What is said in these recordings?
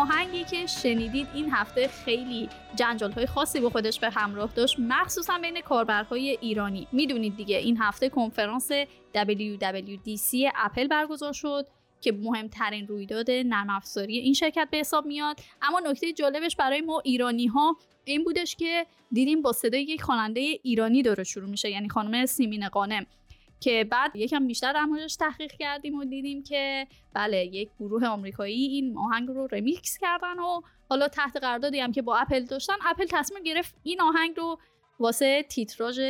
آهنگی که شنیدید این هفته خیلی جنجال های خاصی به خودش به همراه داشت مخصوصا بین کاربرهای ایرانی. می‌دونید دیگه این هفته کنفرانس WWDC اپل برگزار شد که مهمترین رویداد نرم افزاری این شرکت به حساب میاد. اما نکته جالبش برای ما ایرانی ها این بودش که دیدیم با صدای یک خواننده ایرانی داره شروع میشه یعنی خانم سیمین قانم. که بعد یکم بیشتر در موردش تحقیق کردیم و دیدیم که بله یک گروه آمریکایی این آهنگ رو رمیکس کردن و حالا تحت قراردادی هم که با اپل داشتن اپل تصمیم گرفت این آهنگ رو واسه تیتراژ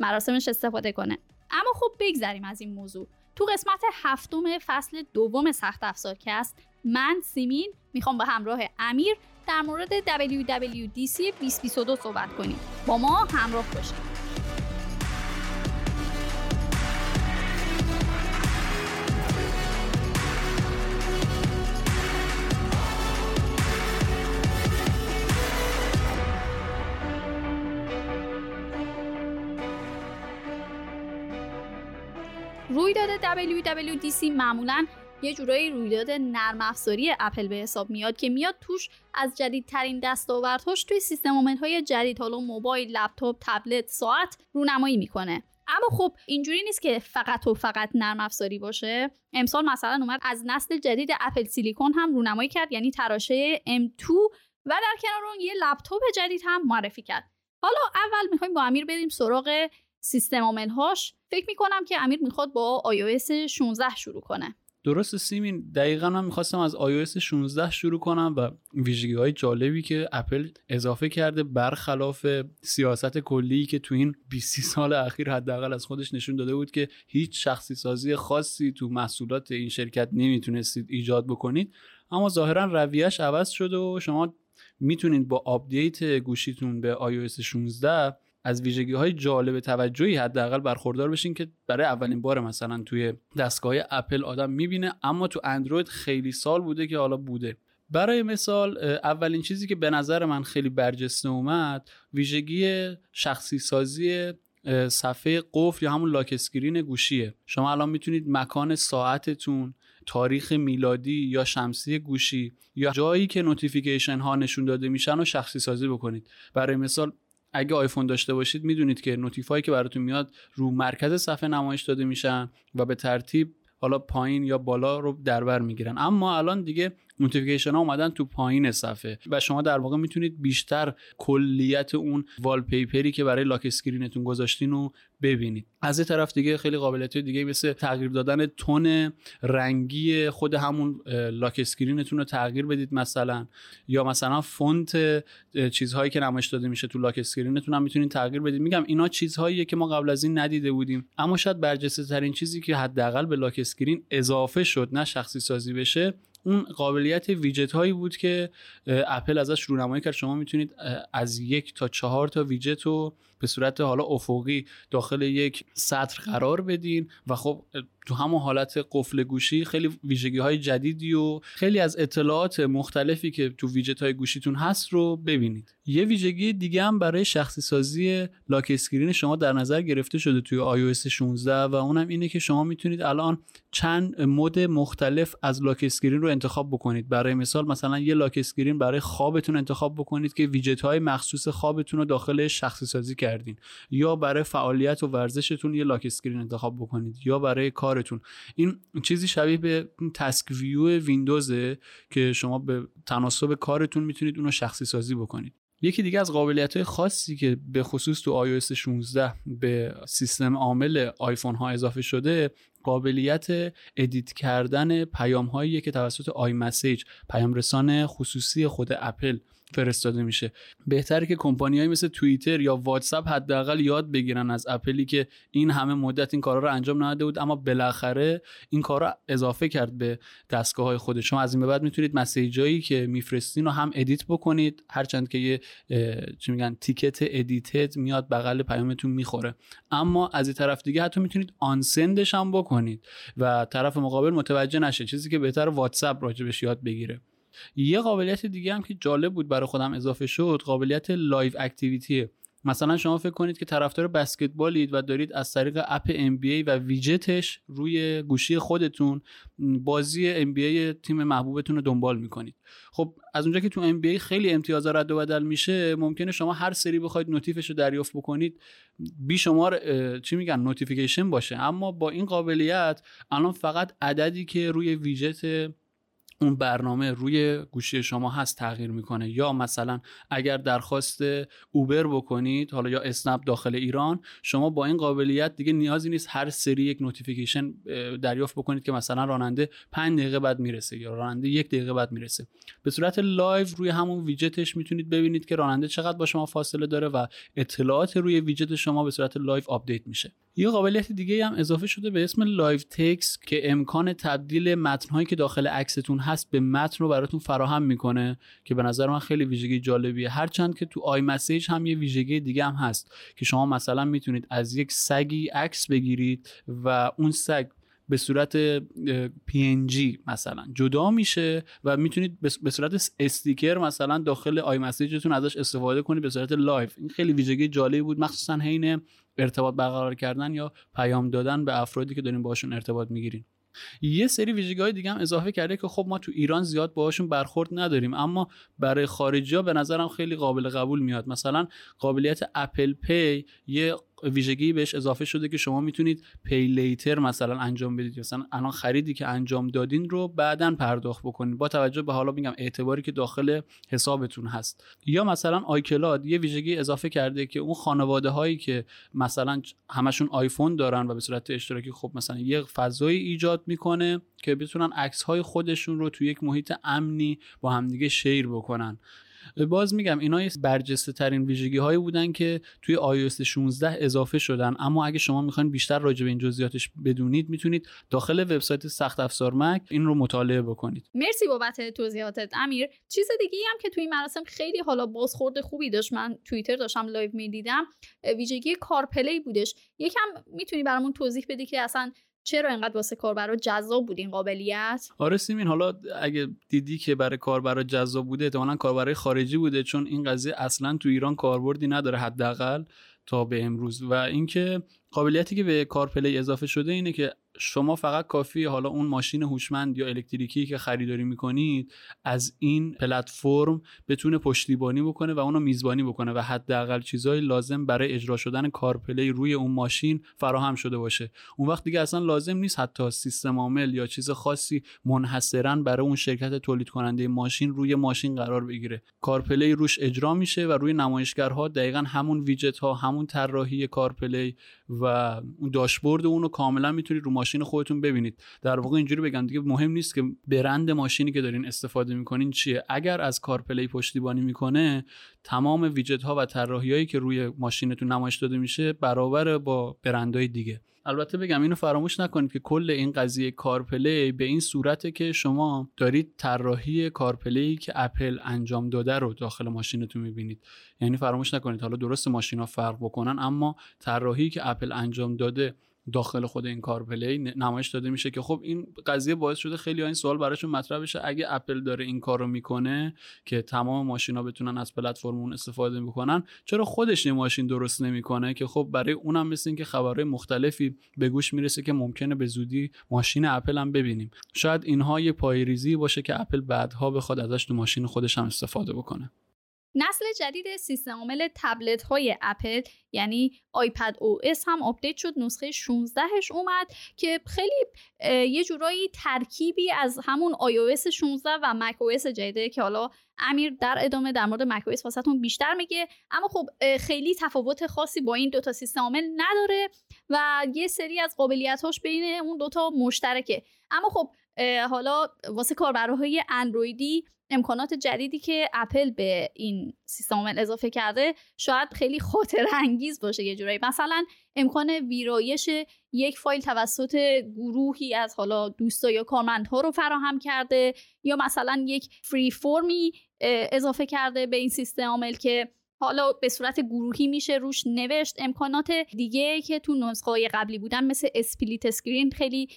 مراسمش استفاده کنه. اما خب بگذریم از این موضوع. تو قسمت هفتم فصل دوم سخت افزارکست من سیمین می‌خوام به همراه امیر در مورد WWDC 2022 صحبت کنیم. با ما همراه باشید. رویداد WWDC معمولا یه جورایی رویداد نرم افزاری اپل به حساب میاد که میاد توش از جدیدترین دستاوردهاش توی سیستم های جدید حالا موبایل، لپتاپ، تبلت، ساعت رونمایی می‌کنه. اما خب اینجوری نیست که فقط و فقط نرم افزاری باشه امسال مثلا اومد از نسل جدید اپل سیلیکون هم رونمایی کرد یعنی تراشه M2 و در کنار اون یه لپتاپ جدید هم معرفی کرد حالا اول می‌خوایم با امیر بریم سراغ سیستم عاملهاش فکر می‌کنم که امیر می‌خواد با iOS 16 شروع کنه. درست سیمین دقیقا من می‌خواستم از iOS 16 شروع کنم و ویژگی های جالبی که اپل اضافه کرده برخلاف سیاست کلی که تو این 20 سال اخیر حداقل از خودش نشون داده بود که هیچ شخصی سازی خاصی تو محصولات این شرکت نمی‌تونستید ایجاد بکنید. اما ظاهرا رویش عوض شده و شما می‌تونید با آپدیت گوشیتون به iOS 16 از ویژگی های جالب توجهی حداقل برخوردار بشین که برای اولین بار مثلا توی دستگاه اپل آدم می‌بینه اما تو اندروید خیلی سال بوده که حالا بوده. برای مثال اولین چیزی که به نظر من خیلی برجسته اومد ویژگی شخصی سازی صفحه قفل یا همون lock screen گوشیه. شما الان می‌تونید مکان ساعتتون تاریخ میلادی یا شمسی گوشی یا جایی که notification ها نشون داده میشن و شخصی سازی بکنید. برای مثال اگه آیفون داشته باشید می‌دونید که notif ایی که براتون میاد رو مرکز صفحه نمایش داده میشن و به ترتیب حالا پایین یا بالا رو دربر می‌گیرن. اما الان دیگه notification ها اومدن تو پایین صفحه و شما در واقع می‌تونید بیشتر کلیت اون wallpaper ی که برای lock screen تون گذاشتین رو ببینید. از این طرف دیگه خیلی قابلیت دیگه مثل تغییر دادن تون رنگی خود همون lock screen تون رو تغییر بدید مثلا. یا مثلا فونت چیزهایی که نمایش داده میشه تو lock screen تون هم می‌تونید تغییر بدید. میگم اینا چیزهاییه که ما قبل از این ندیده بودیم. اما شاید برجسته ترین چیزی که حداقل به lock screen اضافه شد نه شخصی سازی بشه اون قابلیت ویجت هایی بود که اپل ازش رونمایی کرد. شما می‌تونید از یک تا چهار تا ویجت رو به صورت حالا افقی داخل یک سطر قرار بدین و خب تو همون حالت قفل گوشی خیلی ویژگی های جدیدی و خیلی از اطلاعات مختلفی که تو ویجت های گوشیتون هست رو ببینید. یه ویژگی دیگه هم برای شخصی سازی lock screen شما در نظر گرفته شده توی iOS 16 و اونم اینه که شما می‌تونید الان چند mode مختلف از lock screen رو انتخاب بکنید. برای مثال مثلا یه lock screen برای خوابتون انتخاب بکنید که ویجت های مخصوص خوابتون رو داخل شخصی سازی کردین. یا برای فعالیت و ورزشتون یه lock screen انتخاب بکنید. یا برای کارتون. این چیزی شبیه به task view ویندوزه که شما به تناسب کارتون می‌تونید اونو شخصی سازی بکنید. یکی دیگه از قابلیت های خاصی که به خصوص تو iOS 16 به سیستم عامل آیفون ها اضافه شده قابلیت edit کردن پیام هایی که توسط iMessage پیام رسان خصوصی خود اپل فرستاده میشه. بهتره که کمپانیایی مثل توییتر یا واتساپ حداقل یاد بگیرن از اپلی که این همه مدت این کارا رو انجام نداده بود اما بالاخره این کارا اضافه کرد به دستگاه های خود شما از این به بعد می‌تونید message ایی که میفرستین رو هم edit بکنید. هرچند که یه چی میگن ticket edited میاد بغل پیامتون می‌خوره. اما از این طرف دیگه حتی می‌تونید unsend ش هم بکنید و طرف مقابل متوجه نشه. چیزی که بهتر واتساپ راجبش یاد بگیره. یه قابلیت دیگه هم که جالب بود برای خودم اضافه شد قابلیت live activity. مثلا شما فکر کنید که طرفدار بسکتبالید و دارید از طریق اپ NBA و ویجتش روی گوشی خودتون بازی NBA تیم محبوبتون رو دنبال می‌کنید. خب از اونجا که تو NBA خیلی امتیازا رد و بدل میشه ممکنه شما هر سری بخواید notif ش رو دریافت بکنید بیشمار چی میگن notification باشه. اما با این قابلیت الان فقط عددی که روی ویجت اون برنامه روی گوشی شما هست تغییر می‌کنه. یا مثلا اگر درخواست اوبر بکنید حالا یا اسنپ داخل ایران شما با این قابلیت دیگه نیازی نیست هر سری یک notification دریافت بکنید که مثلا راننده 5 دقیقه بعد می‌رسه یا راننده یک دقیقه بعد می‌رسه. به صورت live روی همون ویجتش می‌تونید ببینید که راننده چقدر با شما فاصله داره و اطلاعات روی ویجت شما به صورت live آپدیت میشه. یه قابلیت دیگه هم اضافه شده به اسم live text که امکان تبدیل متنهایی که داخل عکستون هست به متن رو براتون فراهم می‌کنه که به نظر من خیلی ویژگی جالبیه. هرچند که تو iMessage هم یه ویژگی دیگه هم هست که شما مثلا می‌تونید از یک سگی عکس بگیرید و اون سگ به صورت PNG مثلا جدا میشه و می‌تونید به صورت استیکر مثلا داخل iMessage تون ازش استفاده کنید به صورت live. این خیلی ویژگی جالبی بود. مخصوصا حین ارتباط برقرار کردن یا پیام دادن به افرادی که دارین باشون ارتباط می‌گیرین. یه سری ویژگی های دیگه هم اضافه کرده که خب ما تو ایران زیاد باهاشون برخورد نداریم اما برای خارجی ها به نظرم خیلی قابل قبول میاد. مثلا قابلیت Apple Pay یه ویژگی بهش اضافه شده که شما می‌تونید pay later مثلا انجام بدید. مثلا الان خریدی که انجام دادین رو بعدا پرداخت بکنید. با توجه به حالا میگم اعتباری که داخل حسابتون هست. یا مثلا iCloud یه ویژگی اضافه کرده که اون خانواده هایی که مثلا همشون آیفون دارن و به صورت اشتراکی خب مثلا یه فضایی ایجاد می‌کنه که بتونن عکس های خودشون رو تو یک محیط امنی با همدیگه share بکنن. باز میگم اینا برجسته ترین ویژگی هایی بودن که توی iOS 16 اضافه شدن. اما اگه شما می‌خواین بیشتر راجع به این جزئیاتش بدونید می‌تونید داخل وبسایت سخت افزار مگ این رو مطالعه بکنید. مرسی بابت توضیحاتت. امیر چیز دیگه هم که توی این مراسم خیلی حالا بازخورد خوبی داشت. من توییتر داشتم live می‌دیدم. ویژگی کارپلی بودش. یکم می‌تونی برامون توضیح بدی که اصلا چرا اینقدر واسه کاربرا جذاب بود این قابلیت؟ آره سیمین حالا اگه دیدی که برای کاربرا جذاب بوده احتمالاً کاربرای خارجی بوده چون این قضیه اصلا تو ایران کاربردی نداره حداقل تا به امروز. و اینکه قابلیتی که به کارپلی اضافه شده اینه که شما فقط کافی حالا اون ماشین هوشمند یا الکتریکی که خریداری می‌کنید از این پلتفرم بتونه پشتیبانی بکنه و اونو میزبانی بکنه و حداقل چیزهای لازم برای اجرا شدن CarPlay روی اون ماشین فراهم شده باشه. اون وقت دیگه اصلا لازم نیست حتی سیستم عامل یا چیز خاصی منحصرا برای اون شرکت تولید کننده ماشین روی ماشین قرار بگیره. CarPlay روش اجرا میشه و روی نمایشگرها دقیقا همون ویجت ها همون طراحی CarPlay و اون داشبورد اون رو کاملا می‌تونید رو ماشین خودتون ببینید. در واقع اینجوری بگم دیگه مهم نیست که برند ماشینی که دارین استفاده می‌کنین چیه. اگر از CarPlay پشتیبانی می‌کنه تمام ویجت ها و طراحی که روی ماشینتون نمایش داده میشه برابر با برندهای دیگه. البته بگم اینو فراموش نکنید که کل این قضیه CarPlay به این صورته که شما دارید طراحی CarPlay که اپل انجام داده رو داخل ماشینتون می‌بینید. یعنی فراموش نکنید. حالا درست ماشینا فرق بکنن اما طراحی که اپل انجام داده داخل خود این CarPlay نمایش داده میشه که خب این قضیه باعث شده خیلی این سوال براشون مطرح بشه. اگه اپل داره این کار رو می‌کنه که تمام ماشینا بتونن از پلتفرم اون استفاده می‌کنن چرا خودش این ماشین درست نمی‌کنه؟ که خب برای اونم مثل اینکه خبرهای مختلفی به گوش می‌رسه که ممکنه به زودی ماشین اپل هم ببینیم. شاید اینها یه پایه‌ریزی باشه که اپل بعدها بخواد ازش تو ماشین خودش هم استفاده بکنه. نسل جدید سیستم عامل تبلت های اپل یعنی iPadOS هم update شد نسخه 16ش اومد که خیلی یه جورایی ترکیبی از همون iOS 16 و macOS جدیده که حالا امیر در ادامه در مورد macOS واسهتون بیشتر میگه. اما خب خیلی تفاوت خاصی با این دوتا سیستم عامل نداره و یه سری از قابلیتاش بین اون دوتا مشترکه. اما خب حالا واسه کاربرهای اندرویدی امکانات جدیدی که اپل به این سیستم عامل اضافه کرده شاید خیلی خاطر انگیز باشه یه جورایی. مثلا امکان ویرایش یک فایل توسط گروهی از حالا دوستا یا کارمندها رو فراهم کرده یا مثلا یک Freeform ی اضافه کرده به این سیستم عامل که حالا به صورت گروهی میشه روش نوشت. امکانات دیگه که تو نسخه قبلی بودن مثل split screen خیلی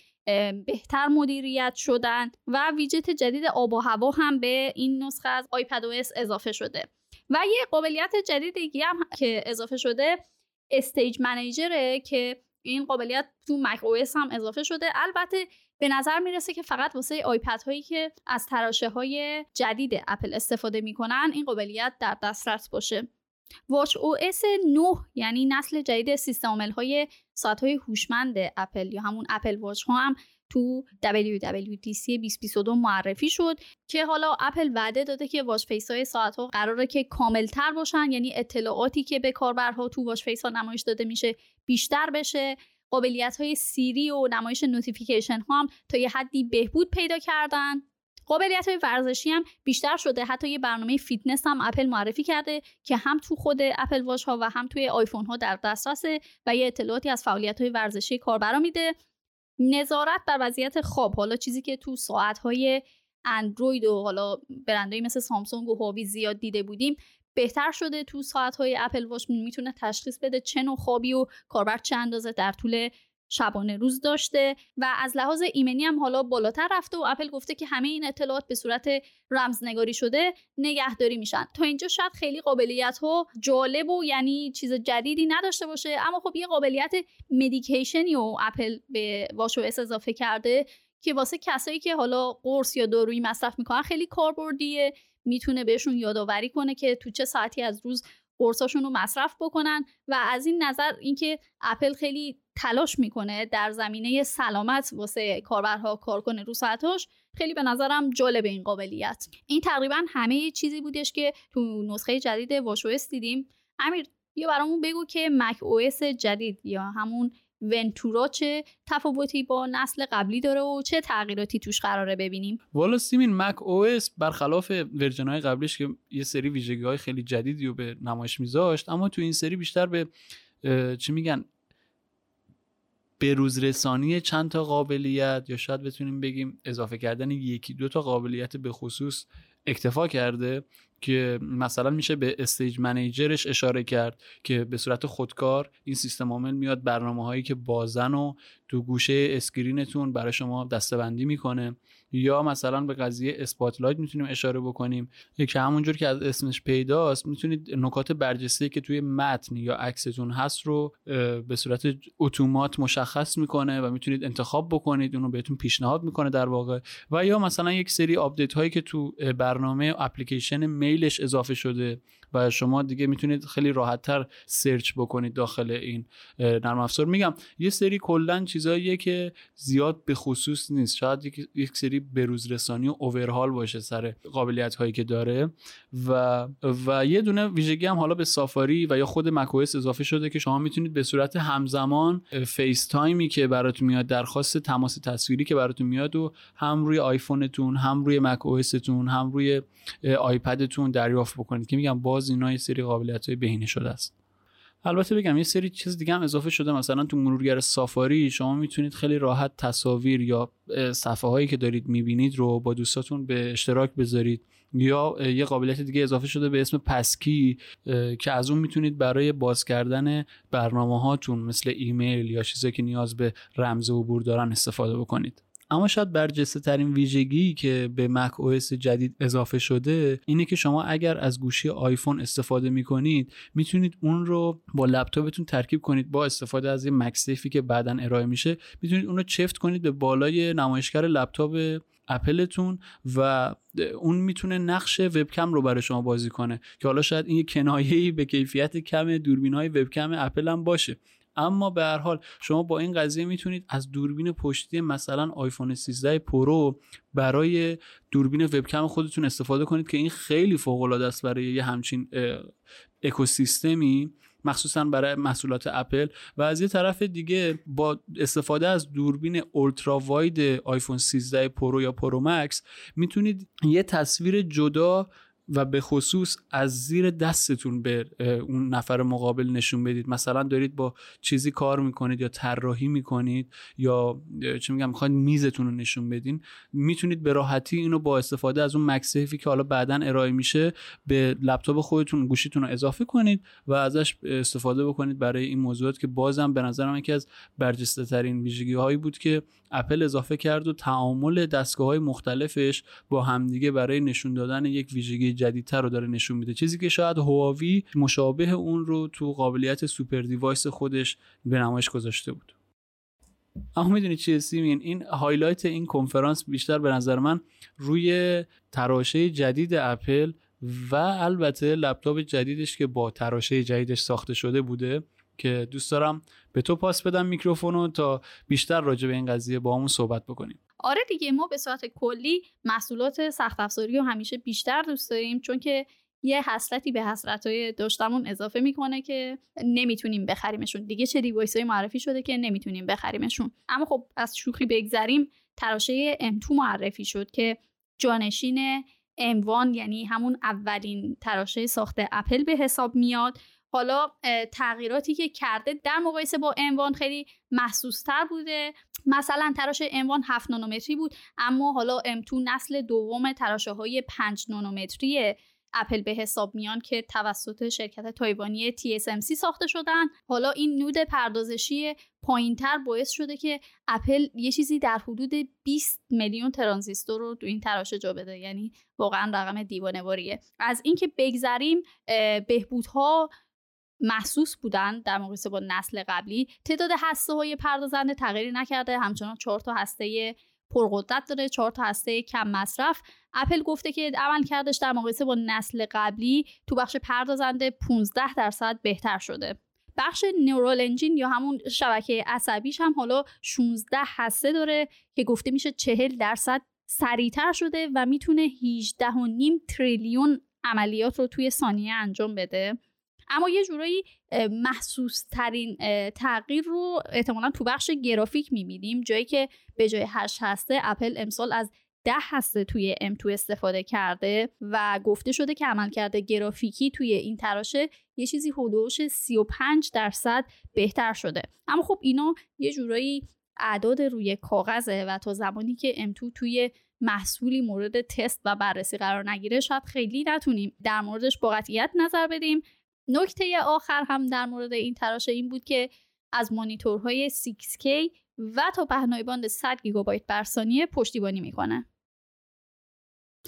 بهتر مدیریت شدن و ویجت جدید آب و هوا هم به این نسخه از iPadOS اضافه شده. و یه قابلیت جدید دیگه هم که اضافه شده Stage Manager ه که این قابلیت تو macOS هم اضافه شده. البته به نظر می‌رسه که فقط واسه آیپد هایی که از تراشه های جدید اپل استفاده می‌کنن این قابلیت در دسترس باشه. watchOS 9 یعنی نسل جدید سیستم عامل های ساعت های هوشمند اپل یا همون Apple Watch ها هم تو WWDC 2022 معرفی شد که حالا اپل وعده داده که watch face های ساعت ها قراره که کامل تر باشن یعنی اطلاعاتی که به کاربرها تو watch face ها نمایش داده میشه بیشتر بشه. قابلیت های Siri و نمایش notification ها هم تا یه حدی بهبود پیدا کردن. قابلیت های ورزشی هم بیشتر شده. حتی یه برنامه فیتنس هم اپل معرفی کرده که هم تو خود Apple Watch ها و هم توی آیفون ها در دسترسه و یه اطلاعاتی از فعالیت های ورزشی کاربرا میده. نظارت بر وضعیت خواب. حالا چیزی که تو ساعت های اندروید و حالا برندهایی مثل سامسونگ و هواوی زیاد دیده بودیم بهتر شده تو ساعت های اپل واچ می‌تونه تشخیص بده چه نوع خوابی و کاربر چه اندازه در طول شبانه روز داشته و از لحاظ ایمنی هم حالا بالاتر رفته و اپل گفته که همه این اطلاعات به صورت رمزنگاری شده نگهداری میشن. تا اینجا شاید خیلی قابلیت ها جالب و یعنی چیز جدیدی نداشته باشه اما خب یه قابلیت مدیکیشنی و اپل به واش اس اضافه کرده که واسه کسایی که حالا قرص یا دارویی مصرف می‌کنن خیلی کاربردیه می‌تونه بهشون یادآوری کنه که تو چه ساعتی از روز قرصاشون رو مصرف بکنن و از این نظر اینکه اپل خیلی تلاش می‌کنه در زمینه سلامت واسه کاربرها کار کنه رو ساعتاش خیلی به نظرم جالب این قابلیت. این تقریبا همه چیزی بودش که تو نسخه جدید واش دیدیم. امیر بیا برامون بگو که macOS جدید یا همون Ventura چه تفاوتی با نسل قبلی داره و چه تغییراتی توش قراره ببینیم؟ والا سیمین macOS برخلاف version های قبلیش که یه سری ویژگی های خیلی جدیدی رو به نمایش میذاشت اما تو این سری بیشتر به چی میگن؟ بروز رسانی چند تا قابلیت یا شاید بتونیم بگیم اضافه کردن یکی دو تا قابلیت به خصوص اکتفا کرده که مثلا میشه به Stage Manager ش اشاره کرد که به صورت خودکار این سیستم عامل میاد برنامه هایی که بازن و تو گوشه screen تون برای شما دسته‌بندی می‌کنه. یا مثلا به قضیه Spotlight می‌تونیم اشاره بکنیم. که همونجور که از اسمش پیداست می‌تونید نکات برجسته که توی متن یا عکستون هست رو به صورت اتومات مشخص می‌کنه و می‌تونید انتخاب بکنید اونو بهتون پیشنهاد می‌کنه در واقع. و یا مثلا یک سری update هایی که تو برنامه اپلیکیشن Mail ش اضافه شده. و شما دیگه می‌تونید خیلی راحتتر search بکنید داخل این نرم افزار. میگم یه سری کلا چیزاییه که زیاد به خصوص نیست. شاید یک سری بروز رسانی و overhaul باشه سر قابلیت هایی که داره. و و یه دونه ویژگی هم حالا به سافاری و یا خود macOS اضافه شده که شما می‌تونید به صورت همزمان FaceTime ی که براتون میاد درخواست تماس تصویری که براتون میاد و هم روی آیفونتون هم روی مک هم روی آیپدتون دریافت بکنید. که میگم باز اینا یه سری قابلیت های بهینه شده است. البته بگم یه سری چیز دیگه هم اضافه شده مثلا تو مرورگر سافاری شما می‌تونید خیلی راحت تصاویر یا صفحه هایی که دارید می‌بینید رو با دوستاتون به اشتراک بذارید یا یه قابلیت دیگه اضافه شده به اسم Passkey که از اون می‌تونید برای باز کردن برنامه هاتون مثل ایمیل یا چیزایی که نیاز به رمز عبور دارن استفاده بکنید. اما شاید برجسته ترین ویژگی که به macOS جدید اضافه شده اینه که شما اگر از گوشی آیفون استفاده می کنید می‌تونید اون رو با لپتاپتون ترکیب کنید با استفاده از یه MagSafe ی که بعدا ارائه میشه. می‌تونید اون رو چفت کنید به بالای نمایشگر لپتاپ اپلتون و اون می‌تونه نقش وبکم رو برای شما بازی کنه که حالا شاید این کنایه‌ای به کیفیت کم دوربین های وبکم اپل هم باشه. اما به هر حال شما با این قضیه می‌تونید از دوربین پشتی مثلا آیفون 13 پرو برای دوربین وبکم خودتون استفاده کنید که این خیلی فوق العاده است برای یه همچین اکوسیستمی مخصوصا برای محصولات اپل. و از یه طرف دیگه با استفاده از دوربین ultra wide آیفون 13 پرو یا پرو مکس می‌تونید یه تصویر جدا و به خصوص از زیر دستتون به اون نفر مقابل نشون بدید. مثلا دارید با چیزی کار می‌کنید یا طراحی می‌کنید یا چه میگم می‌خواید میزتون رو نشون بدین می‌تونید به راحتی اینو با استفاده از اون MagSafe ی که حالا بعدا ارائه میشه به لپتاپ خودتون گوشیتون رو اضافه کنید و ازش استفاده بکنید برای این موضوعات که بازم به نظرم یکی از برجسته ترین ویژگی هایی بود که اپل اضافه کرد و تعامل دستگاه های مختلفش با همدیگه برای نشون دادن یک ویژگی جدیدتر رو داره نشون میده. چیزی که شاید هواوی مشابه اون رو تو قابلیت Super Device خودش به نمایش گذاشته بود. اما می‌دونی چیه سیمین؟ این highlight این کنفرانس بیشتر به نظر من روی تراشه جدید اپل و البته لپتاپ جدیدش که با تراشه جدیدش ساخته شده بوده. که دوست دارم به تو پاس بدم میکروفونو تا بیشتر راجع به این قضیه با همون صحبت بکنیم. آره دیگه ما به صورت کلی محصولات سخت افزاری رو همیشه بیشتر دوست داریم چون که یه حسرتی به های داشتمون اضافه می‌کنه که نمی‌تونیم بخریمشون. دیگه چه دیوایس های معرفی شده که نمی‌تونیم بخریمشون. اما خب از شوخی بگذریم تراشه M2 معرفی شد که جانشین M1 یعنی همون اولین تراشه ساخت اپل به حساب میاد. حالا تغییراتی که کرده در مقایسه با M1 خیلی محسوس تر بوده. مثلا تراشه M1 7 نانومتری بود اما حالا M2 نسل دوم تراشه های 5 نانومتری اپل به حساب میان که توسط شرکت تایوانی TSMC ساخته شدن. حالا این نود پردازشی پایینتر باعث شده که اپل یه چیزی در حدود 20 میلیون ترانزیستور رو تو این تراشه جا بده. یعنی واقعا رقم دیوانواریه از اینکه بگذریم بهبودها محسوس بودن در مقایسه با نسل قبلی. تعداد هسته های پردازنده تغییری نکرده همچنان چهار تا هسته پرقدرت داره چهار تا هسته کم مصرف. اپل گفته که عمل کردش در مقایسه با نسل قبلی تو بخش پردازنده 15 درصد بهتر شده. بخش نورال انجین یا همون شبکه عصبیش هم حالا 16 هسته داره که گفته میشه 40 درصد سریعتر شده و می‌تونه 18.5 تریلیون عملیات رو توی ثانیه انجام بده. اما یه جورایی محسوس ترین تغییر رو احتمالا تو بخش گرافیک می‌بینیم. جایی که به جای 8 هسته اپل امسال از ده هسته توی M2 استفاده کرده و گفته شده که عملکرد گرافیکی توی این تراشه یه چیزی حدوش 35 درصد بهتر شده. اما خب اینا یه جورایی اعداد روی کاغذه و تا زمانی که M2 توی محصولی مورد تست و بررسی قرار نگیره شاید خیلی نتونیم در موردش با قطعیت نظر بدیم. نکته آخر هم در مورد این تراشه این بود که از مانیتورهای 6K و تا پهنای باند 100 گیگابایت بر ثانیه پشتیبانی می‌کنه.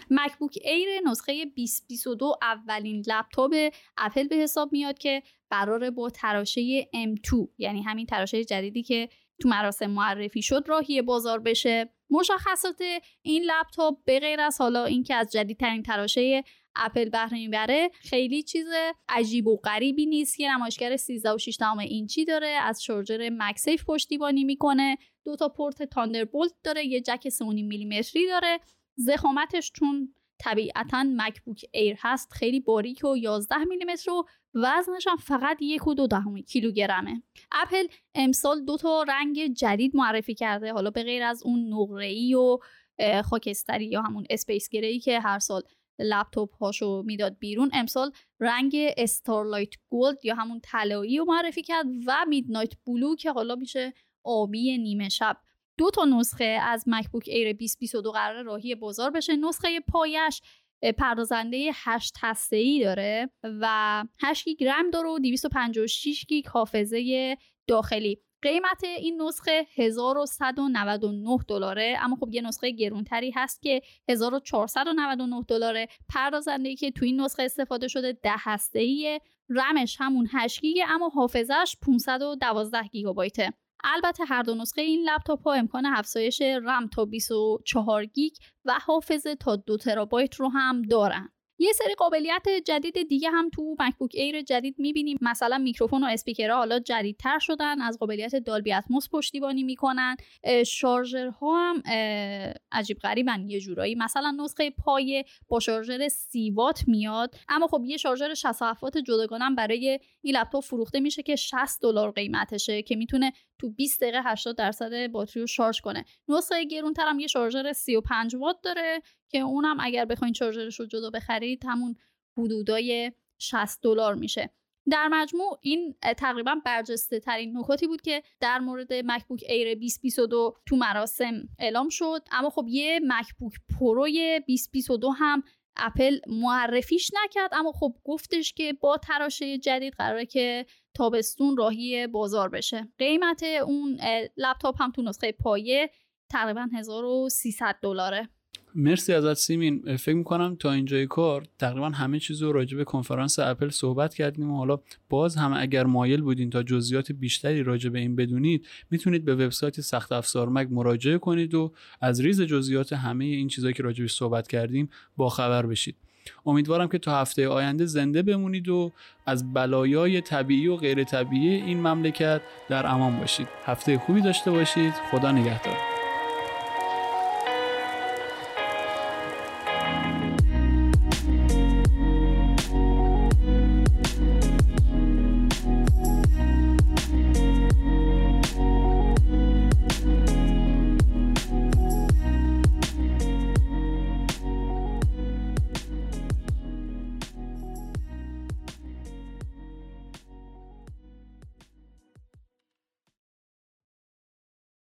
مکبوک ایر نسخه 2022 اولین لپتاپ اپل به حساب میاد که قراره با تراشه M2 یعنی همین تراشه جدیدی که تو مراسم معرفی شد راهی بازار بشه مشخصات این لپتاپ به غیر از حالا اینکه از جدیدترین تراشه اپل بهره می‌بره خیلی چیز عجیب و غریبی نیست که نمایشگر 13 و 6 اینچی داره از شارژر MagSafe پشتیبانی می‌کنه دو تا پورت Thunderbolt داره یه جک 3.5 میلیمتری داره ضخامتش چون طبیعتا مکبوک ایر هست خیلی باریک و 11 میلیمتر و وزنش هم فقط یک و دو دهم کیلوگرمه. اپل امسال دو تا رنگ جدید معرفی کرده حالا به غیر از اون نقره‌ای و خاکستری یا همون space gray که هر سال لپتاپ هاشو می‌داد بیرون. امسال رنگ starlight gold یا همون طلایی رو معرفی کرد و midnight blue که حالا میشه آبی نیمه شب. دو تا نسخه از مکبوک ایر 2022 قراره راهی بازار بشه. نسخه پایه‌ش پردازنده 8 هسته ای داره و 8 گیگ رم داره و 256 گیگ حافظه داخلی. قیمت این نسخه 1199 دلاره. اما خب یه نسخه گرونتری هست که 1499 دلاره. پردازنده‌ای که تو این نسخه استفاده شده 10 هسته ای رمش همون 8 گیگ اما حافظش 512 گیگابایته. البته هر دو نسخه این لپتاپ ها امکان افزایش رم تا 24 گیگ و حافظه تا 2 ترابایت رو هم دارن. یه سری قابلیت جدید دیگه هم تو مکبوک ایر جدید می‌بینیم. مثلا میکروفون و اسپیکرها حالا جدیدتر شدن از قابلیت Dolby Atmos پشتیبانی می‌کنن. شارژرها هم عجیب غریبن یه جورایی. مثلا نسخه پایه با شارژر سی وات میاد. اما خب یه شارژر 67 وات جداگانه برای این لپتاپ فروخته میشه که 60 دلار قیمتشه که می‌تونه تو 20 دقیقه 80 درصد باتری رو شارژ کنه. نسخه گرونتر هم یه شارژر 35 وات داره که اونم اگر بخواین شارژرش رو جدا بخرید همون حدودای 60 دلار میشه. در مجموع این تقریبا برجسته ترین نکاتی بود که در مورد مکبوک ایر 2022 تو مراسم اعلام شد. اما خب یه مکبوک پروی 2022 هم اپل معرفیش نکرد اما خب گفتش که با تراشه جدید قراره که تابستون راهی بازار بشه. قیمت اون لپتاپ هم تو نسخه پایه تقریبا 1300 دلاره. مرسی ازت سیمین. فکر می‌کنم تا اینجای کار تقریبا همه چیز رو راجع به کنفرانس اپل صحبت کردیم و حالا باز هم اگر مایل بودین تا جزئیات بیشتری راجع به این بدونید می‌تونید به وبسایت سخت افزار مگ مراجعه کنید و از ریز جزئیات همه این چیزهایی که راجع صحبت کردیم با خبر بشید. امیدوارم که تا هفته آینده زنده بمونید و از بلایای طبیعی و غیر طبیعی این مملکت در امان باشید. هفته خوبی داشته باشید. خدا نگهدار.